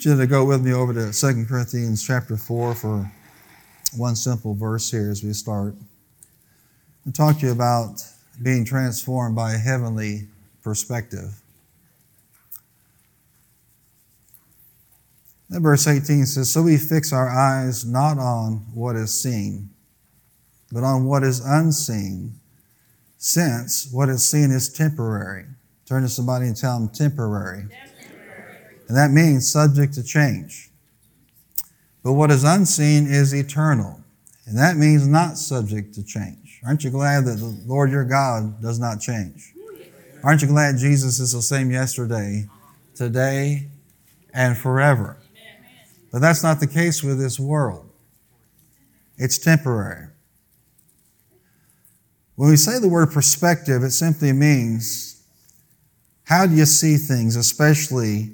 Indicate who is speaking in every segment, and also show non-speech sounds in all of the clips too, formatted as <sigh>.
Speaker 1: want you to go with me over to 2 Corinthians chapter 4 for one simple verse here as we start. And talk to you about being transformed by a heavenly perspective. And verse 18 says, So we fix our eyes not on what is seen, but on what is unseen, since what is seen is temporary. Turn to somebody and tell them temporary. And that means subject to change. But what is unseen is eternal. And that means not subject to change. Aren't you glad that the Lord your God does not change? Aren't you glad Jesus is the same yesterday, today, and forever? But that's not the case with this world. It's temporary. When we say the word perspective, it simply means how do you see things, especially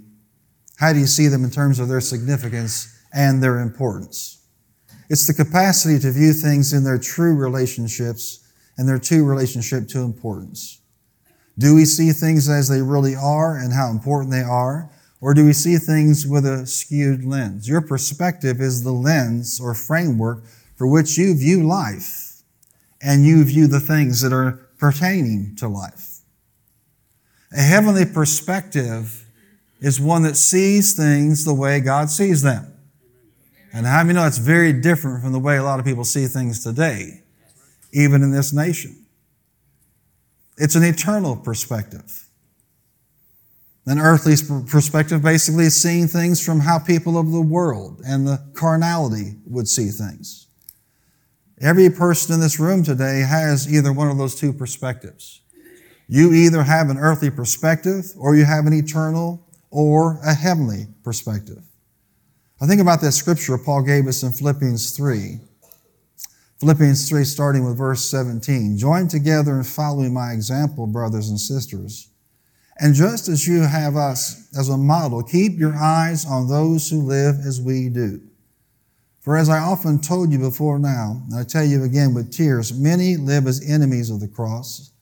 Speaker 1: how do you see them in terms of their significance and their importance? It's the capacity to view things in their true relationships and their true relationship to importance. Do we see things as they really are and how important they are? Or do we see things with a skewed lens? Your perspective is the lens or framework for which you view life and you view the things that are pertaining to life. A heavenly perspective is one that sees things the way God sees them. And how many know it's very different from the way a lot of people see things today, even in this nation? It's an eternal perspective. An earthly perspective basically is seeing things from how people of the world and the carnality would see things. Every person in this room today has either one of those two perspectives. You either have an earthly perspective or you have an eternal or a heavenly perspective. I think about that scripture Paul gave us in Philippians 3. Philippians 3, starting with verse 17. Join together in following my example, brothers and sisters. And just as you have us as a model, keep your eyes on those who live as we do. For as I often told you before now, and I tell you again with tears, many live as enemies of the cross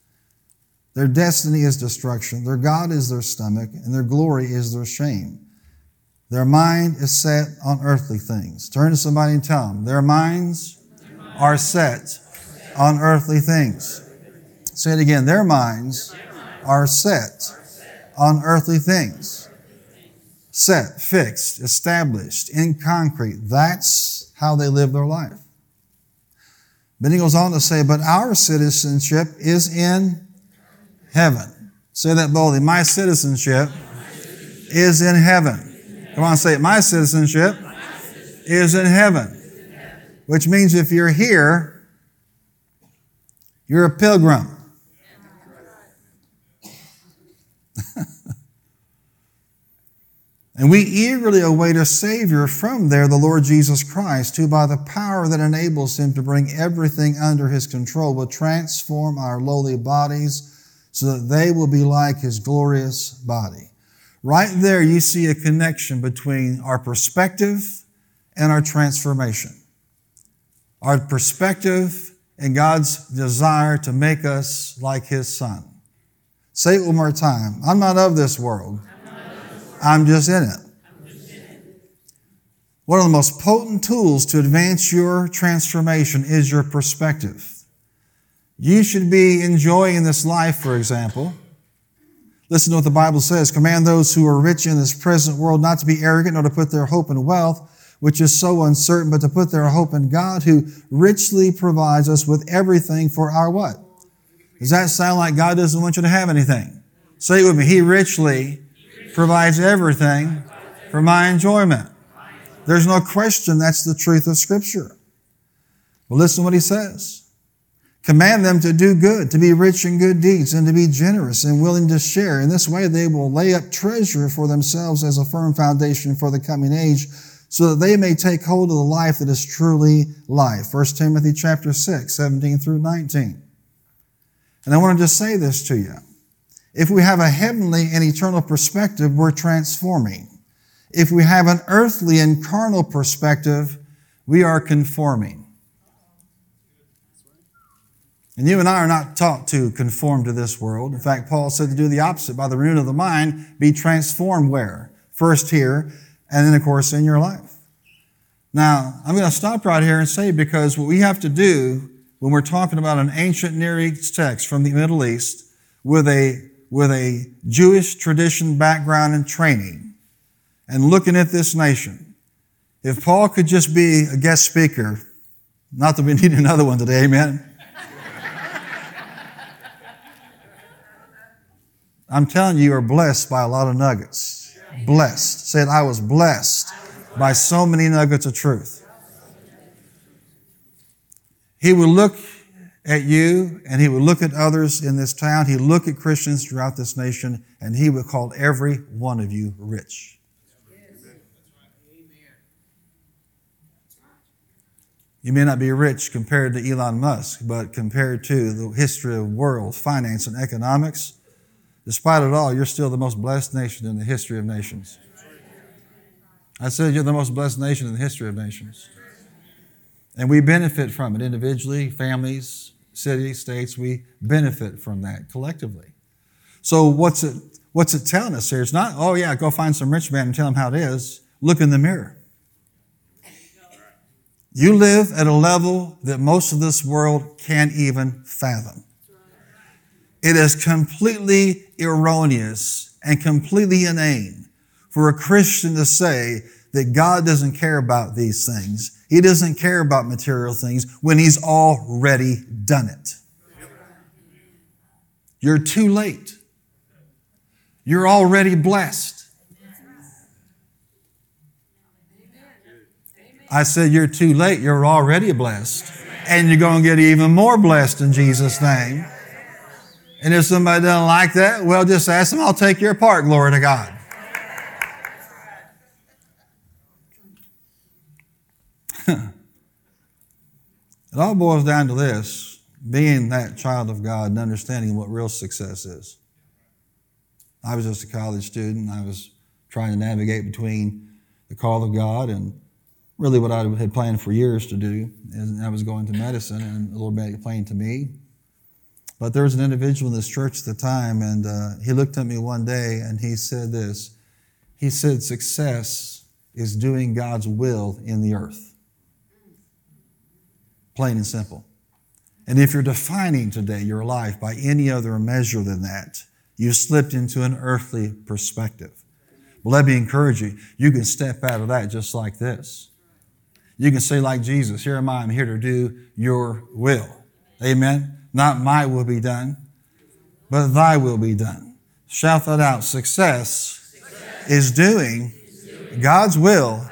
Speaker 1: their destiny is destruction. Their God is their stomach, and their glory is their shame. Their mind is set on earthly things. Turn to somebody and tell them, their minds are set on earthly things. Say it again. Their minds are set on earthly things. Set, fixed, established, in concrete. That's how they live their life. Then he goes on to say, but our citizenship is in heaven. Say that boldly. My citizenship is in heaven. Come on, say it. My citizenship is in heaven. Which means if you're here, you're a pilgrim. <laughs> and we eagerly await a Savior from there, the Lord Jesus Christ, who by the power that enables him to bring everything under his control will transform our lowly bodies so that they will be like his glorious body. Right there, you see a connection between our perspective and our transformation. Our perspective and God's desire to make us like his son. Say it one more time. I'm not of this world. I'm just in it. One of the most potent tools to advance your transformation is your perspective. You should be enjoying this life, for example. Listen to what the Bible says. Command those who are rich in this present world not to be arrogant nor to put their hope in wealth, which is so uncertain, but to put their hope in God who richly provides us with everything for our what? Does that sound like God doesn't want you to have anything? Say it with me. He richly provides everything for my enjoyment. There's no question that's the truth of Scripture. Well, listen to what he says. Command them to do good, to be rich in good deeds, and to be generous and willing to share. In this way, they will lay up treasure for themselves as a firm foundation for the coming age, so that they may take hold of the life that is truly life. 1 Timothy chapter 6, 17 through 19. And I want to just say this to you. If we have a heavenly and eternal perspective, we're transforming. If we have an earthly and carnal perspective, we are conforming. And you and I are not taught to conform to this world. In fact, Paul said to do the opposite by the renewing of the mind, be transformed where? First here, and then, of course, in your life. Now, I'm going to stop right here and say because what we have to do when we're talking about an ancient Near East text from the Middle East with a, with a Jewish tradition background and training and looking at this nation, if Paul could just be a guest speaker, not that we <laughs> need another one today, amen. I'm telling you, you are blessed by a lot of nuggets. Blessed. Said, I was blessed by so many nuggets of truth. He would look at you and he would look at others in this town. He'd look at Christians throughout this nation and he would call every one of you rich. You may not be rich compared to Elon Musk, but compared to the history of world finance and economics, despite it all, you're still the most blessed nation in the history of nations. I said you're the most blessed nation in the history of nations. And we benefit from it individually, families, cities, states. We benefit from that collectively. So what's it, what's it telling us here? It's not, oh yeah, go find some rich man and tell him how it is. Look in the mirror. You live at a level that most of this world can't even fathom. It is completely erroneous and completely inane for a Christian to say that God doesn't care about these things. He doesn't care about material things when He's already done it. You're too late. You're already blessed. I said, You're too late. You're already blessed. And you're going to get even more blessed in Jesus' name. And if somebody doesn't like that, well, just ask them, I'll take your part. Glory to God. <laughs> it all boils down to this being that child of God and understanding what real success is. I was just a college student. I was trying to navigate between the call of God and really what I had planned for years to do. And I was going to medicine, and the Lord made it plain to me. But there was an individual in this church at the time, and uh, he looked at me one day and he said this. He said, Success is doing God's will in the earth. Plain and simple. And if you're defining today your life by any other measure than that, you've slipped into an earthly perspective. Well, let me encourage you. You can step out of that just like this. You can say, like Jesus, Here am I, I'm here to do your will. Amen. Not my will be done, but thy will be done. Shout that out. Success, Success. is doing God's will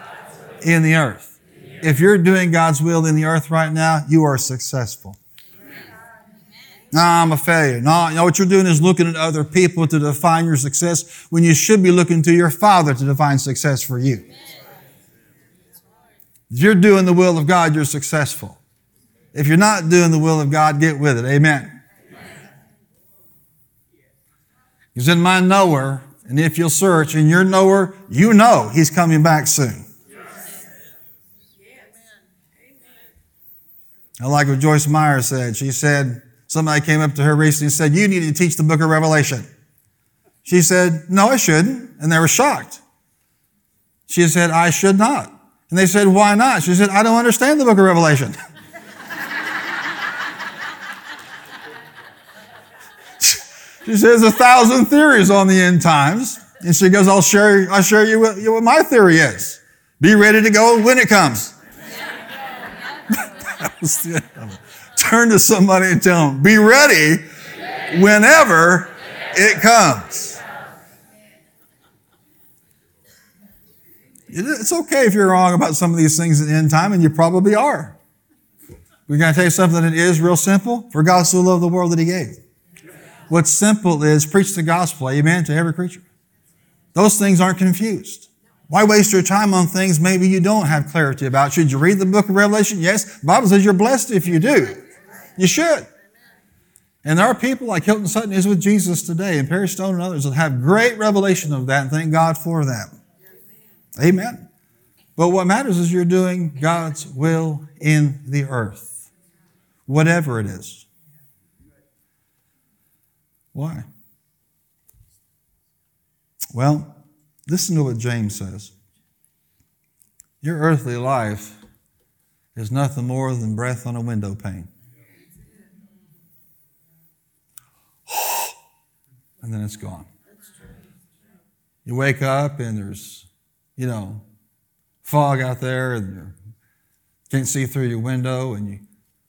Speaker 1: in the earth. If you're doing God's will in the earth right now, you are successful. No, I'm a failure. No, you know what you're doing is looking at other people to define your success when you should be looking to your Father to define success for you. If you're doing the will of God, you're successful. If you're not doing the will of God, get with it. Amen. He's in my knower, and if you'll search in your knower, you know He's coming back soon. I like what Joyce Meyer said. She said, somebody came up to her recently and said, You need to teach the book of Revelation. She said, No, I shouldn't. And they were shocked. She said, I should not. And they said, Why not? She said, I don't understand the book of Revelation. <laughs> she says a thousand theories on the end times. And she goes, I'll share, I'll share you what, what my theory is. Be ready to go when it comes. <laughs> Turn to somebody and tell them, be ready whenever it comes. It's okay if you're wrong about some of these things in the end time, and you probably are. We're going to tell you something that is real simple. For God so loved the world that He gave. What's simple is preach the gospel, amen, to every creature. Those things aren't confused. Why waste your time on things maybe you don't have clarity about? Should you read the book of Revelation? Yes. The Bible says you're blessed if you do. You should. And there are people like Hilton Sutton is with Jesus today, and Perry Stone and others that have great revelation of that, and thank God for them. Amen. But what matters is you're doing God's will in the earth, whatever it is. Why? Well, Listen to what James says. Your earthly life is nothing more than breath on a window pane. <gasps> and then it's gone. You wake up and there's, you know, fog out there and you can't see through your window and you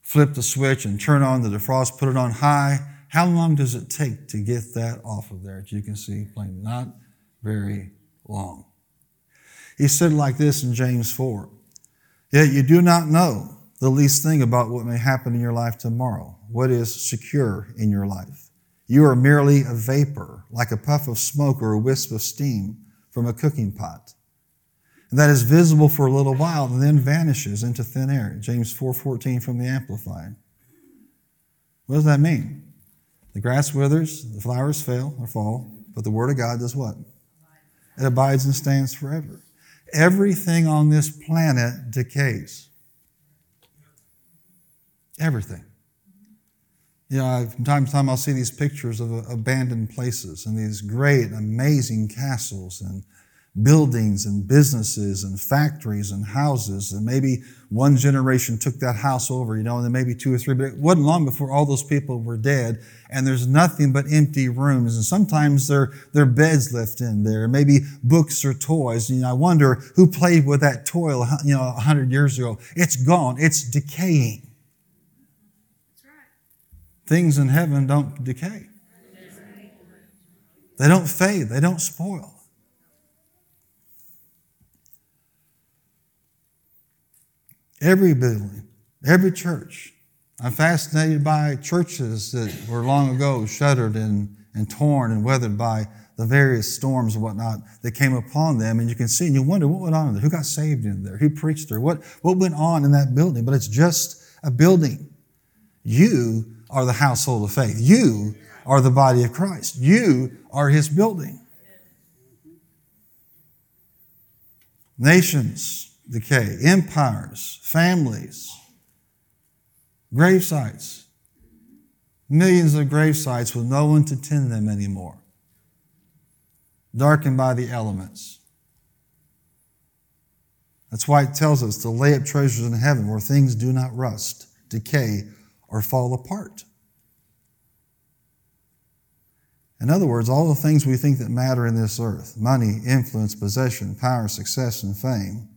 Speaker 1: flip the switch and turn on the defrost, put it on high. How long does it take to get that off of there that you can see plainly? Not very long. He said like this in James 4 Yet you do not know the least thing about what may happen in your life tomorrow, what is secure in your life. You are merely a vapor, like a puff of smoke or a wisp of steam from a cooking pot. And that is visible for a little while and then vanishes into thin air. James 4:14 from the Amplified. What does that mean? The grass withers, the flowers fail or fall, but the word of God does what? It abides and stands forever. Everything on this planet decays. Everything. You know, from time to time I'll see these pictures of abandoned places and these great, amazing castles and buildings and businesses and factories and houses. And maybe one generation took that house over, you know, and then maybe two or three, but it wasn't long before all those people were dead and there's nothing but empty rooms. And sometimes there, there are beds left in there, maybe books or toys. You know, I wonder who played with that toy, you know, a hundred years ago. It's gone. It's decaying. Things in heaven don't decay. They don't fade. They don't spoil. Every building, every church. I'm fascinated by churches that were long ago shuttered and, and torn and weathered by the various storms and whatnot that came upon them. And you can see and you wonder what went on in there. Who got saved in there? Who preached there? What, what went on in that building? But it's just a building. You are the household of faith. You are the body of Christ. You are his building. Nations decay, empires, families, grave sites, millions of grave sites with no one to tend them anymore, darkened by the elements. That's why it tells us to lay up treasures in heaven where things do not rust, decay, or fall apart. In other words, all the things we think that matter in this earth money, influence, possession, power, success, and fame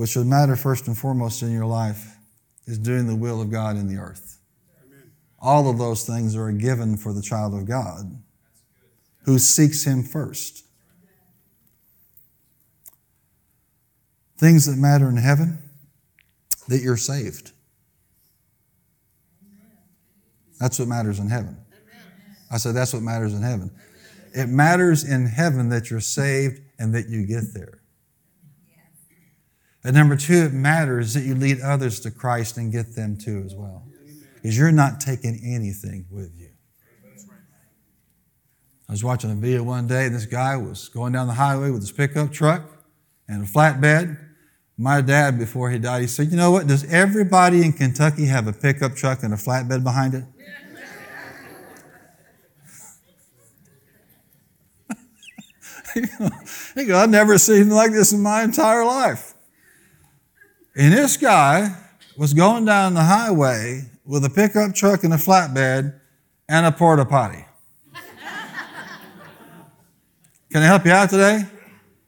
Speaker 1: what should matter first and foremost in your life is doing the will of God in the earth. Amen. All of those things are a given for the child of God who seeks Him first. Things that matter in heaven, that you're saved. That's what matters in heaven. I said, that's what matters in heaven. It matters in heaven that you're saved and that you get there. And number two, it matters that you lead others to Christ and get them too as well. Because you're not taking anything with you. I was watching a video one day, and this guy was going down the highway with his pickup truck and a flatbed. My dad, before he died, he said, You know what? Does everybody in Kentucky have a pickup truck and a flatbed behind it? <laughs> he goes, I've never seen like this in my entire life. And this guy was going down the highway with a pickup truck and a flatbed and a porta potty. Can I help you out today?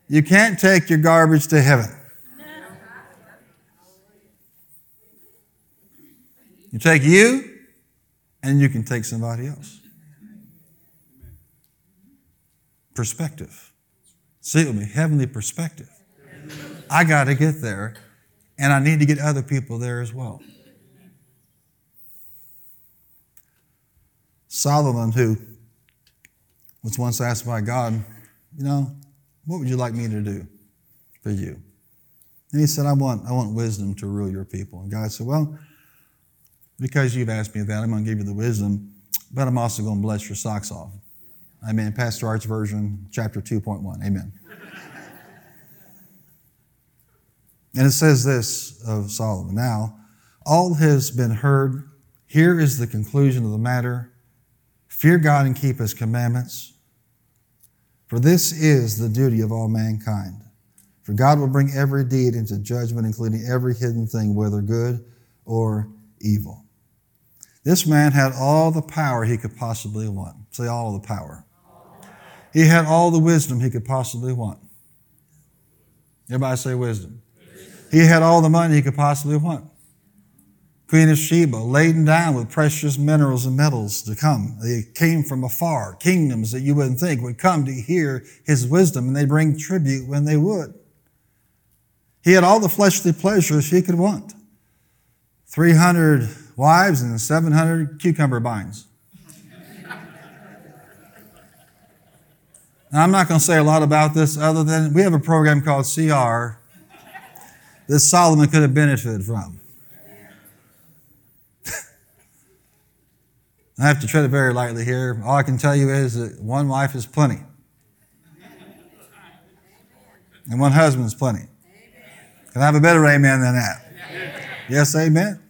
Speaker 1: You can't take your garbage to heaven. You take you, and you can take somebody else. Perspective. See it with me, heavenly perspective. I got to get there and I need to get other people there as well. Solomon, who was once asked by God, you know, what would you like me to do for you? And he said, I want, I want wisdom to rule your people. And God said, Well, because you've asked me that, I'm going to give you the wisdom, but I'm also going to bless your socks off. Amen. Pastor Art's version, chapter 2.1. Amen. And it says this of Solomon Now, all has been heard. Here is the conclusion of the matter fear God and keep his commandments, for this is the duty of all mankind. For God will bring every deed into judgment, including every hidden thing, whether good or evil. This man had all the power he could possibly want. Say, all the power. He had all the wisdom he could possibly want. Everybody say wisdom. He had all the money he could possibly want. Queen of Sheba, laden down with precious minerals and metals to come. They came from afar, kingdoms that you wouldn't think would come to hear his wisdom, and they bring tribute when they would. He had all the fleshly pleasures he could want 300 wives and 700 cucumber vines. Now, I'm not going to say a lot about this other than we have a program called CR that Solomon could have benefited from. I have to tread it very lightly here. All I can tell you is that one wife is plenty, and one husband is plenty. Can I have a better amen than that? Yes, amen.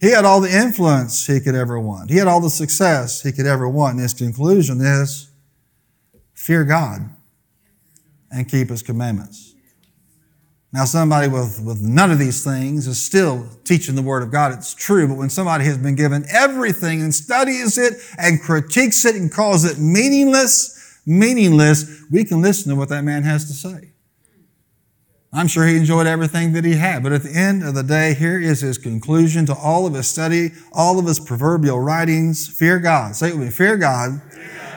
Speaker 1: He had all the influence he could ever want. He had all the success he could ever want. And his conclusion is fear God and keep his commandments. Now, somebody with, with none of these things is still teaching the Word of God. It's true, but when somebody has been given everything and studies it and critiques it and calls it meaningless, meaningless, we can listen to what that man has to say. I'm sure he enjoyed everything that he had, but at the end of the day, here is his conclusion to all of his study, all of his proverbial writings. Fear God. Say it with me. Fear God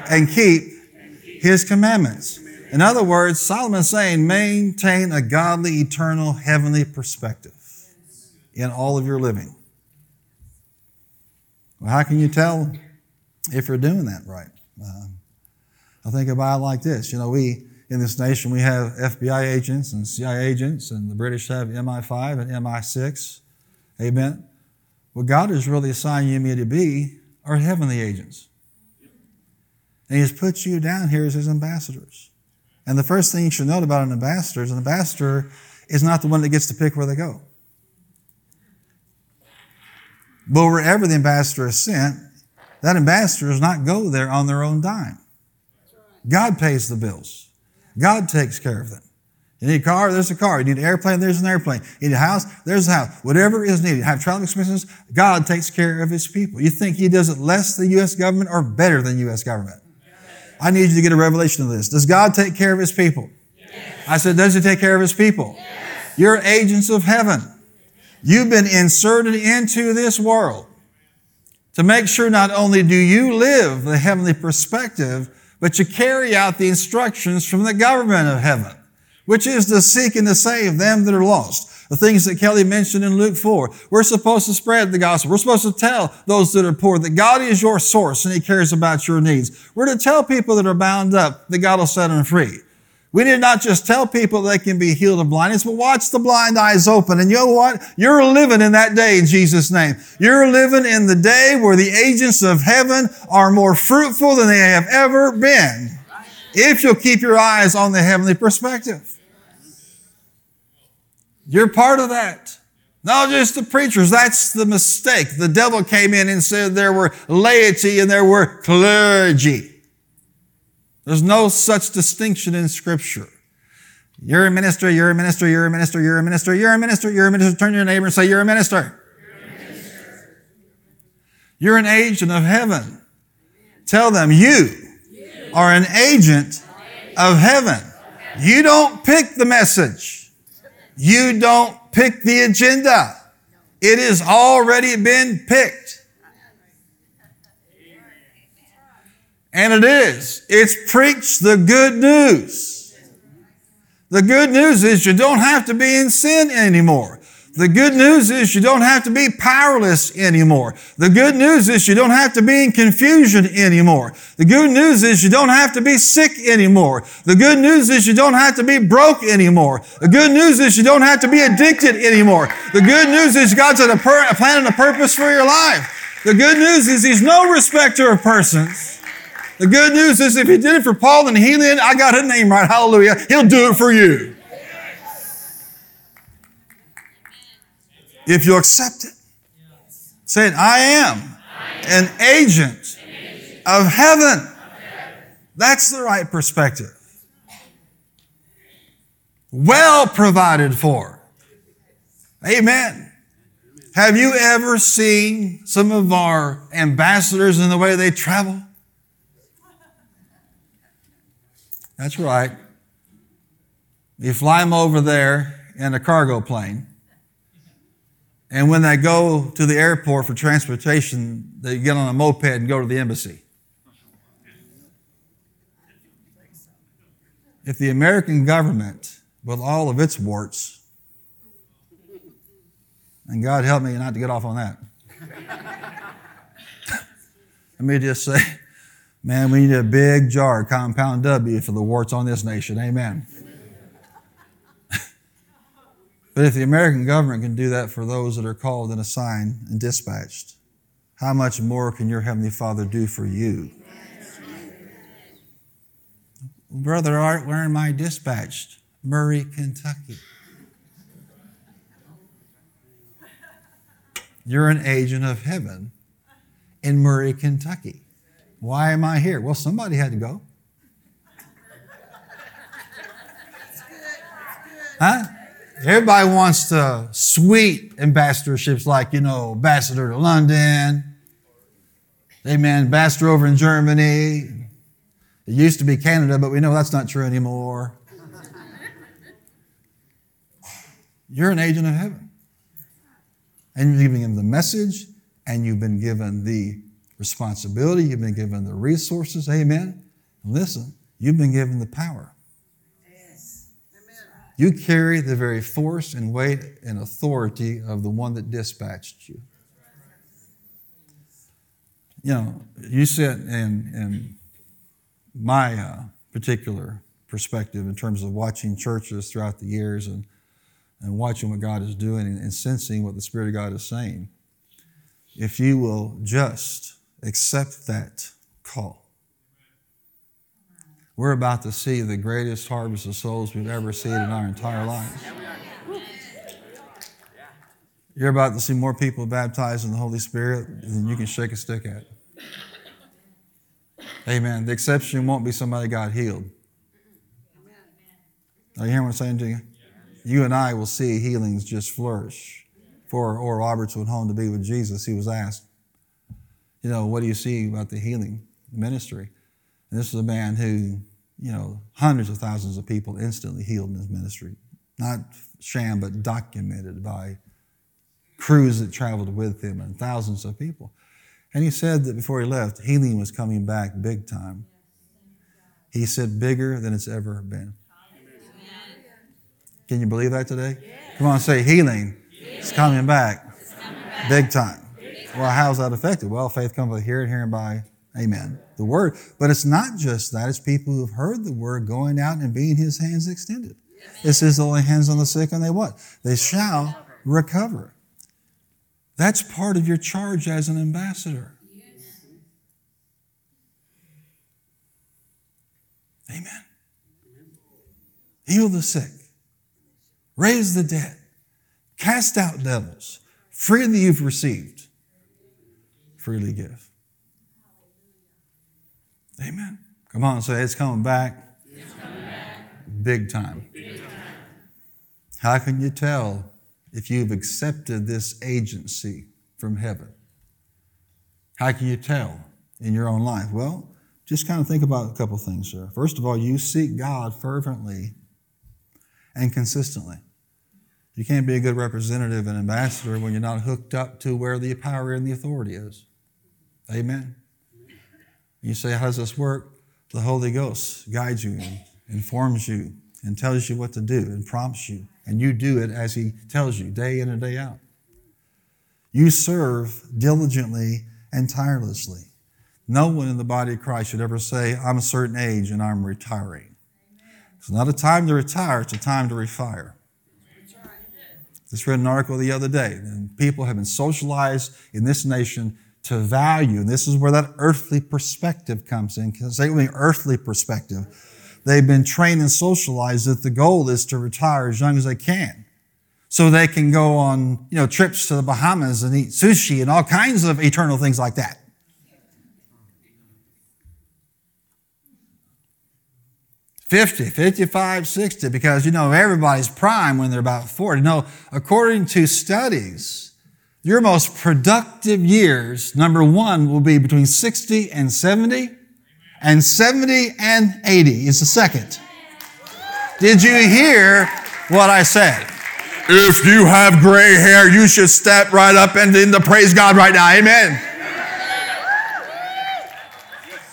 Speaker 1: and keep his commandments. In other words, Solomon's saying maintain a godly, eternal, heavenly perspective in all of your living. Well, how can you tell if you're doing that right? Uh, I think about it like this. You know, we in this nation we have FBI agents and CIA agents, and the British have MI5 and MI6. Amen. What God has really assigned you and me to be are heavenly agents. And He's put you down here as His ambassadors. And the first thing you should note about an ambassador is an ambassador is not the one that gets to pick where they go. But wherever the ambassador is sent, that ambassador does not go there on their own dime. God pays the bills. God takes care of them. You need a car, there's a car. You need an airplane, there's an airplane. You need a house, there's a house. Whatever is needed. Have travel expenses, God takes care of His people. You think He does it less than the U.S. government or better than U.S. government? I need you to get a revelation of this. Does God take care of His people? Yes. I said, does He take care of His people? Yes. You're agents of heaven. You've been inserted into this world to make sure not only do you live the heavenly perspective, but you carry out the instructions from the government of heaven, which is to seek and to save them that are lost. The things that Kelly mentioned in Luke 4. We're supposed to spread the gospel. We're supposed to tell those that are poor that God is your source and He cares about your needs. We're to tell people that are bound up that God will set them free. We need not just tell people they can be healed of blindness, but watch the blind eyes open. And you know what? You're living in that day in Jesus' name. You're living in the day where the agents of heaven are more fruitful than they have ever been. If you'll keep your eyes on the heavenly perspective. You're part of that. Not just the preachers. That's the mistake. The devil came in and said there were laity and there were clergy. There's no such distinction in Scripture. You're a minister, you're a minister, you're a minister, you're a minister, you're a minister, you're a minister. Turn to your neighbor and say, You're a minister. You're an agent of heaven. Tell them you are an agent of heaven. You don't pick the message. You don't pick the agenda. It has already been picked. And it is. It's preach the good news. The good news is you don't have to be in sin anymore. The good news is you don't have to be powerless anymore. The good news is you don't have to be in confusion anymore. The good news is you don't have to be sick anymore. The good news is you don't have to be broke anymore. The good news is you don't have to be addicted anymore. The good news is God's a, a plan and a purpose for your life. The good news is He's no respecter of persons. The good news is if He did it for Paul and healing, I got his name right, hallelujah, He'll do it for you. If you accept it. Say it, I am an agent of heaven. That's the right perspective. well provided for. Amen. Have you ever seen some of our ambassadors in the way they travel? That's right. You fly them over there in a cargo plane. And when they go to the airport for transportation, they get on a moped and go to the embassy. If the American government, with all of its warts, and God help me not to get off on that. <laughs> Let me just say, man, we need a big jar of compound W for the warts on this nation. Amen. But if the American government can do that for those that are called and assigned and dispatched, how much more can your Heavenly Father do for you? Brother Art, where am I dispatched? Murray, Kentucky. You're an agent of heaven in Murray, Kentucky. Why am I here? Well, somebody had to go. Huh? Everybody wants to sweet ambassadorships like, you know, ambassador to London, amen, ambassador over in Germany, it used to be Canada, but we know that's not true anymore. You're an agent of heaven. And you're giving him the message, and you've been given the responsibility, you've been given the resources. Amen. Listen, you've been given the power. You carry the very force and weight and authority of the one that dispatched you. You know, you sit in, and my uh, particular perspective in terms of watching churches throughout the years and, and watching what God is doing and, and sensing what the Spirit of God is saying. If you will just accept that call, we're about to see the greatest harvest of souls we've ever seen in our entire lives. You're about to see more people baptized in the Holy Spirit than you can shake a stick at. Amen. The exception won't be somebody got healed. Are you hearing what I'm saying to you? You and I will see healings just flourish. For Oral Roberts went home to be with Jesus, he was asked, you know, what do you see about the healing ministry? And this is a man who, you know, hundreds of thousands of people instantly healed in his ministry. Not sham, but documented by crews that traveled with him and thousands of people. And he said that before he left, healing was coming back big time. He said, bigger than it's ever been. Can you believe that today? Come on, say healing. It's coming back big time. Well, how's that affected? Well, faith comes by hearing, hearing by, amen, the word. But it's not just that, it's people who have heard the word going out and being his hands extended. It says the only hands on the sick and they what? They shall recover. That's part of your charge as an ambassador. Amen. Heal the sick, raise the dead, cast out devils. Freely you've received, freely give. Amen. Come on, say it's coming back. It's coming back. Big time. Big time. How can you tell if you've accepted this agency from heaven? How can you tell in your own life? Well, just kind of think about a couple things, sir. First of all, you seek God fervently and consistently. You can't be a good representative and ambassador when you're not hooked up to where the power and the authority is. Amen. You say, How does this work? The Holy Ghost guides you and informs you and tells you what to do and prompts you and you do it as He tells you, day in and day out. You serve diligently and tirelessly. No one in the body of Christ should ever say, I'm a certain age and I'm retiring. It's not a time to retire, it's a time to refire. Just read an article the other day, and people have been socialized in this nation to value, and this is where that earthly perspective comes in. Say with me, earthly perspective they've been trained and socialized that the goal is to retire as young as they can. So they can go on, you know, trips to the Bahamas and eat sushi and all kinds of eternal things like that. 50, 55, 60, because you know everybody's prime when they're about 40. No, according to studies, your most productive years, number one, will be between 60 and 70, and 70 and 80 is the second. Did you hear what I said? If you have gray hair, you should step right up and in the praise God right now. Amen.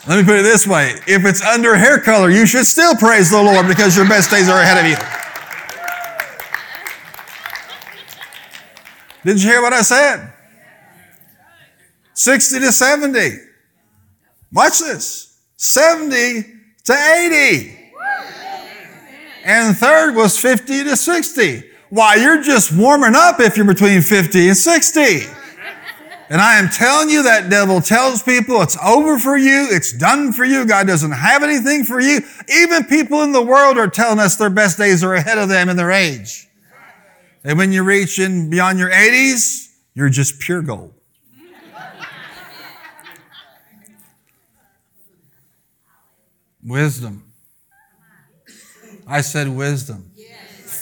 Speaker 1: Let me put it this way. If it's under hair color, you should still praise the Lord because your best days are ahead of you. Did you hear what I said? 60 to 70. Watch this. 70 to 80. And third was 50 to 60. Why, you're just warming up if you're between 50 and 60. And I am telling you that devil tells people it's over for you, it's done for you, God doesn't have anything for you. Even people in the world are telling us their best days are ahead of them in their age. And when you reach in beyond your 80s, you're just pure gold. wisdom. I said wisdom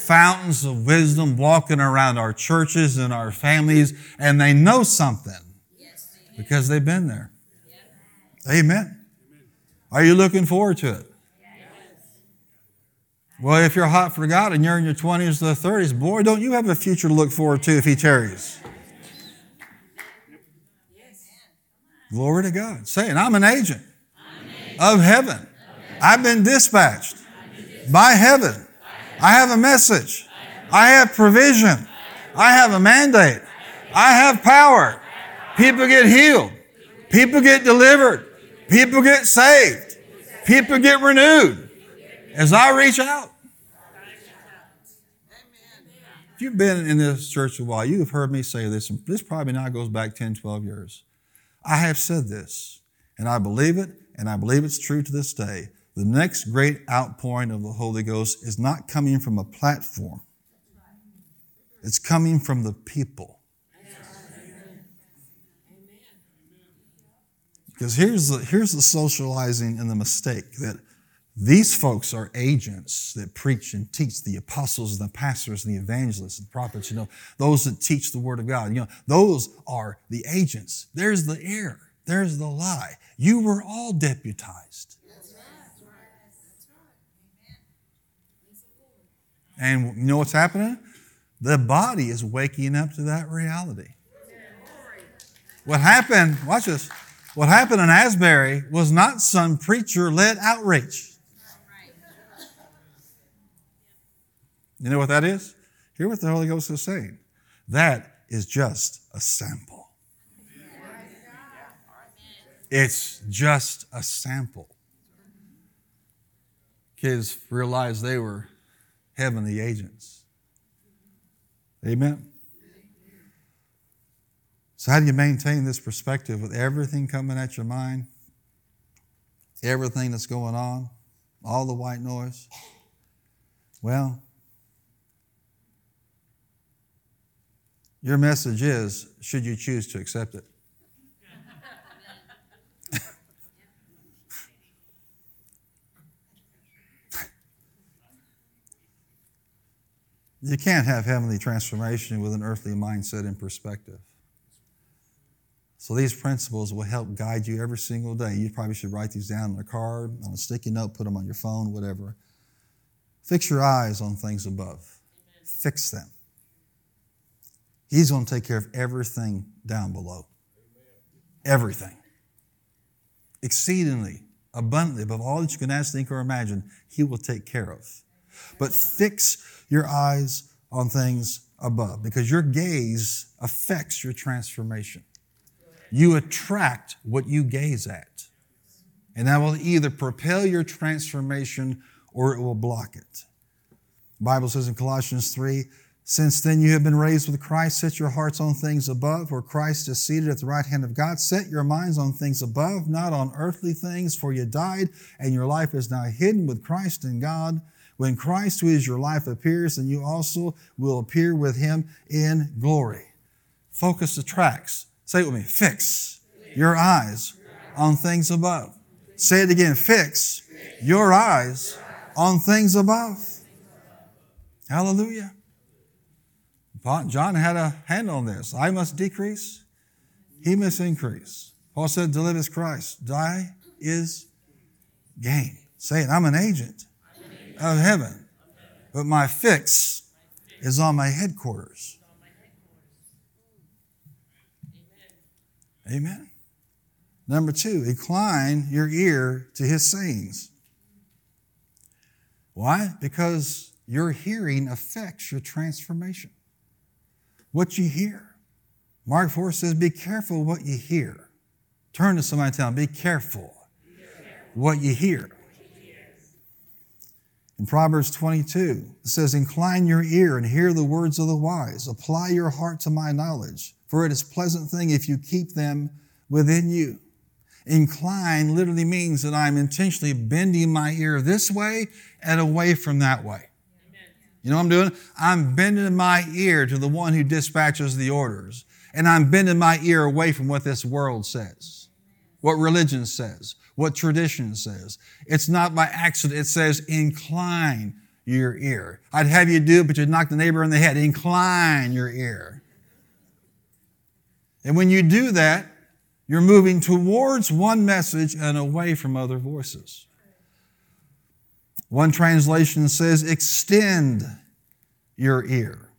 Speaker 1: fountains of wisdom walking around our churches and our families, and they know something because they've been there. Amen. Are you looking forward to it? Well, if you're hot for God and you're in your 20s to 30s, boy, don't you have a future to look forward to if He tarries. Glory to God. Saying, I'm an agent of heaven. I've been dispatched by heaven I have a message. I have provision. I have a mandate. I have power. People get healed. People get delivered. People get saved. People get renewed as I reach out. If you've been in this church a while, you have heard me say this, and this probably now goes back 10, 12 years. I have said this, and I believe it, and I believe it's true to this day. The next great outpouring of the Holy Ghost is not coming from a platform. It's coming from the people. Because here's the, here's the socializing and the mistake that these folks are agents that preach and teach the apostles and the pastors and the evangelists and prophets, you know, those that teach the word of God. You know, those are the agents. There's the error. There's the lie. You were all deputized. And you know what's happening? The body is waking up to that reality. What happened, watch this, what happened in Asbury was not some preacher led outreach. You know what that is? Hear what the Holy Ghost is saying. That is just a sample. It's just a sample. Kids realized they were heavenly agents. Amen. So, how do you maintain this perspective with everything coming at your mind? Everything that's going on, all the white noise? Well, your message is should you choose to accept it? You can't have heavenly transformation with an earthly mindset and perspective. So these principles will help guide you every single day. You probably should write these down on a card, on a sticky note, put them on your phone, whatever. Fix your eyes on things above. Amen. Fix them. He's going to take care of everything down below. Everything. Exceedingly, abundantly, above all that you can ask, think, or imagine, He will take care of. But fix your eyes on things above because your gaze affects your transformation. You attract what you gaze at. And that will either propel your transformation or it will block it. The Bible says in Colossians 3 Since then you have been raised with Christ, set your hearts on things above, where Christ is seated at the right hand of God. Set your minds on things above, not on earthly things, for you died, and your life is now hidden with Christ in God. When Christ, who is your life, appears, then you also will appear with him in glory. Focus attracts. Say it with me. Fix your eyes on things above. Say it again. Fix your eyes on things above. Hallelujah. John had a hand on this. I must decrease, he must increase. Paul said, to live is Christ, die is gain. Say it, I'm an agent of heaven, but my fix is on my headquarters. Amen. Number two, incline your ear to his sayings. Why? Because your hearing affects your transformation. What you hear. Mark 4 says, Be careful what you hear. Turn to somebody and tell them, Be careful what you hear. In Proverbs 22, it says, Incline your ear and hear the words of the wise. Apply your heart to my knowledge, for it is a pleasant thing if you keep them within you. Incline literally means that I'm intentionally bending my ear this way and away from that way. You know what I'm doing? I'm bending my ear to the one who dispatches the orders. And I'm bending my ear away from what this world says, what religion says, what tradition says. It's not by accident. It says, incline your ear. I'd have you do it, but you'd knock the neighbor in the head. Incline your ear. And when you do that, you're moving towards one message and away from other voices. One translation says, extend your ear.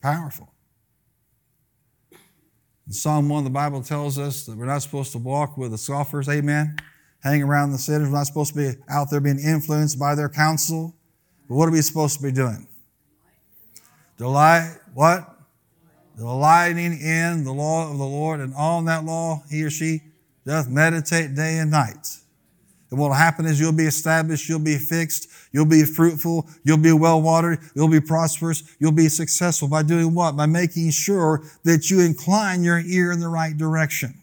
Speaker 1: Powerful. In Psalm 1, the Bible tells us that we're not supposed to walk with the scoffers, amen? Hang around the sinners. We're not supposed to be out there being influenced by their counsel. But what are we supposed to be doing? Delight, what? Delighting in the law of the Lord, and on that law he or she doth meditate day and night. And what will happen is you'll be established, you'll be fixed, you'll be fruitful, you'll be well watered, you'll be prosperous, you'll be successful by doing what? By making sure that you incline your ear in the right direction.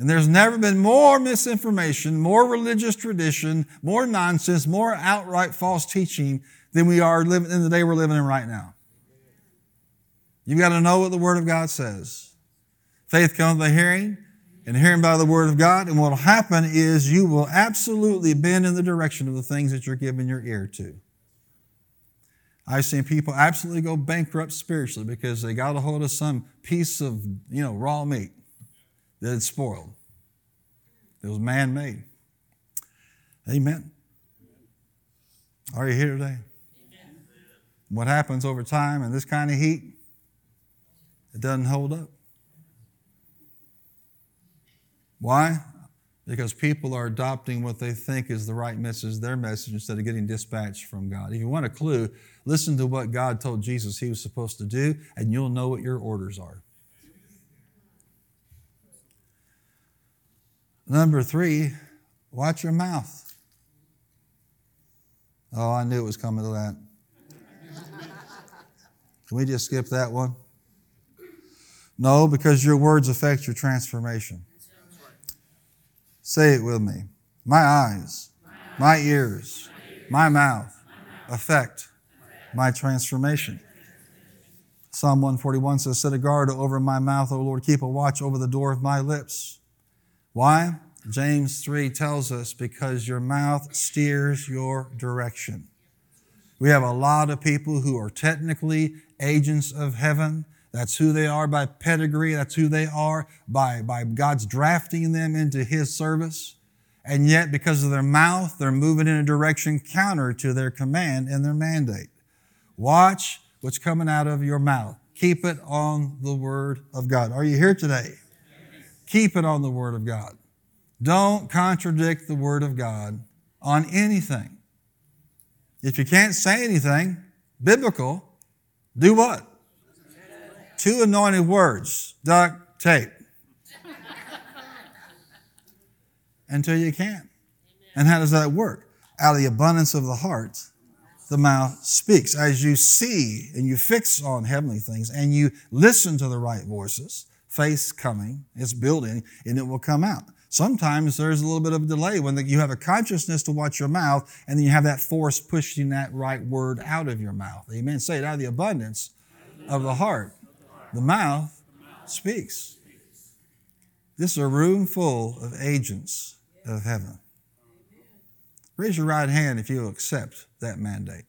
Speaker 1: And there's never been more misinformation, more religious tradition, more nonsense, more outright false teaching than we are living in the day we're living in right now. You've got to know what the Word of God says. Faith comes by hearing, and hearing by the word of God. And what will happen is you will absolutely bend in the direction of the things that you're giving your ear to. I've seen people absolutely go bankrupt spiritually because they got a hold of some piece of, you know, raw meat that had spoiled. It was man made. Amen. Are you here today? Amen. What happens over time in this kind of heat? It doesn't hold up. Why? Because people are adopting what they think is the right message, their message, instead of getting dispatched from God. If you want a clue, listen to what God told Jesus he was supposed to do, and you'll know what your orders are. Number three, watch your mouth. Oh, I knew it was coming to that. Can we just skip that one? No, because your words affect your transformation. Say it with me. My eyes, my ears, my mouth affect my transformation. Psalm 141 says, Set a guard over my mouth, O Lord. Keep a watch over the door of my lips. Why? James 3 tells us, Because your mouth steers your direction. We have a lot of people who are technically agents of heaven, that's who they are by pedigree. That's who they are by, by God's drafting them into His service. And yet, because of their mouth, they're moving in a direction counter to their command and their mandate. Watch what's coming out of your mouth. Keep it on the Word of God. Are you here today? Keep it on the Word of God. Don't contradict the Word of God on anything. If you can't say anything biblical, do what? Two anointed words duct tape until you can't. And how does that work? Out of the abundance of the heart, the mouth speaks. As you see and you fix on heavenly things and you listen to the right voices, faith's coming, it's building, and it will come out. Sometimes there's a little bit of a delay when you have a consciousness to watch your mouth and then you have that force pushing that right word out of your mouth. Amen. Say it out of the abundance of the heart. The mouth speaks. This is a room full of agents of heaven. Raise your right hand if you'll accept that mandate.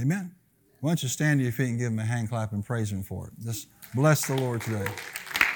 Speaker 1: Amen. Why don't you stand to your feet and give him a hand clap and praise him for it? Just bless the Lord today.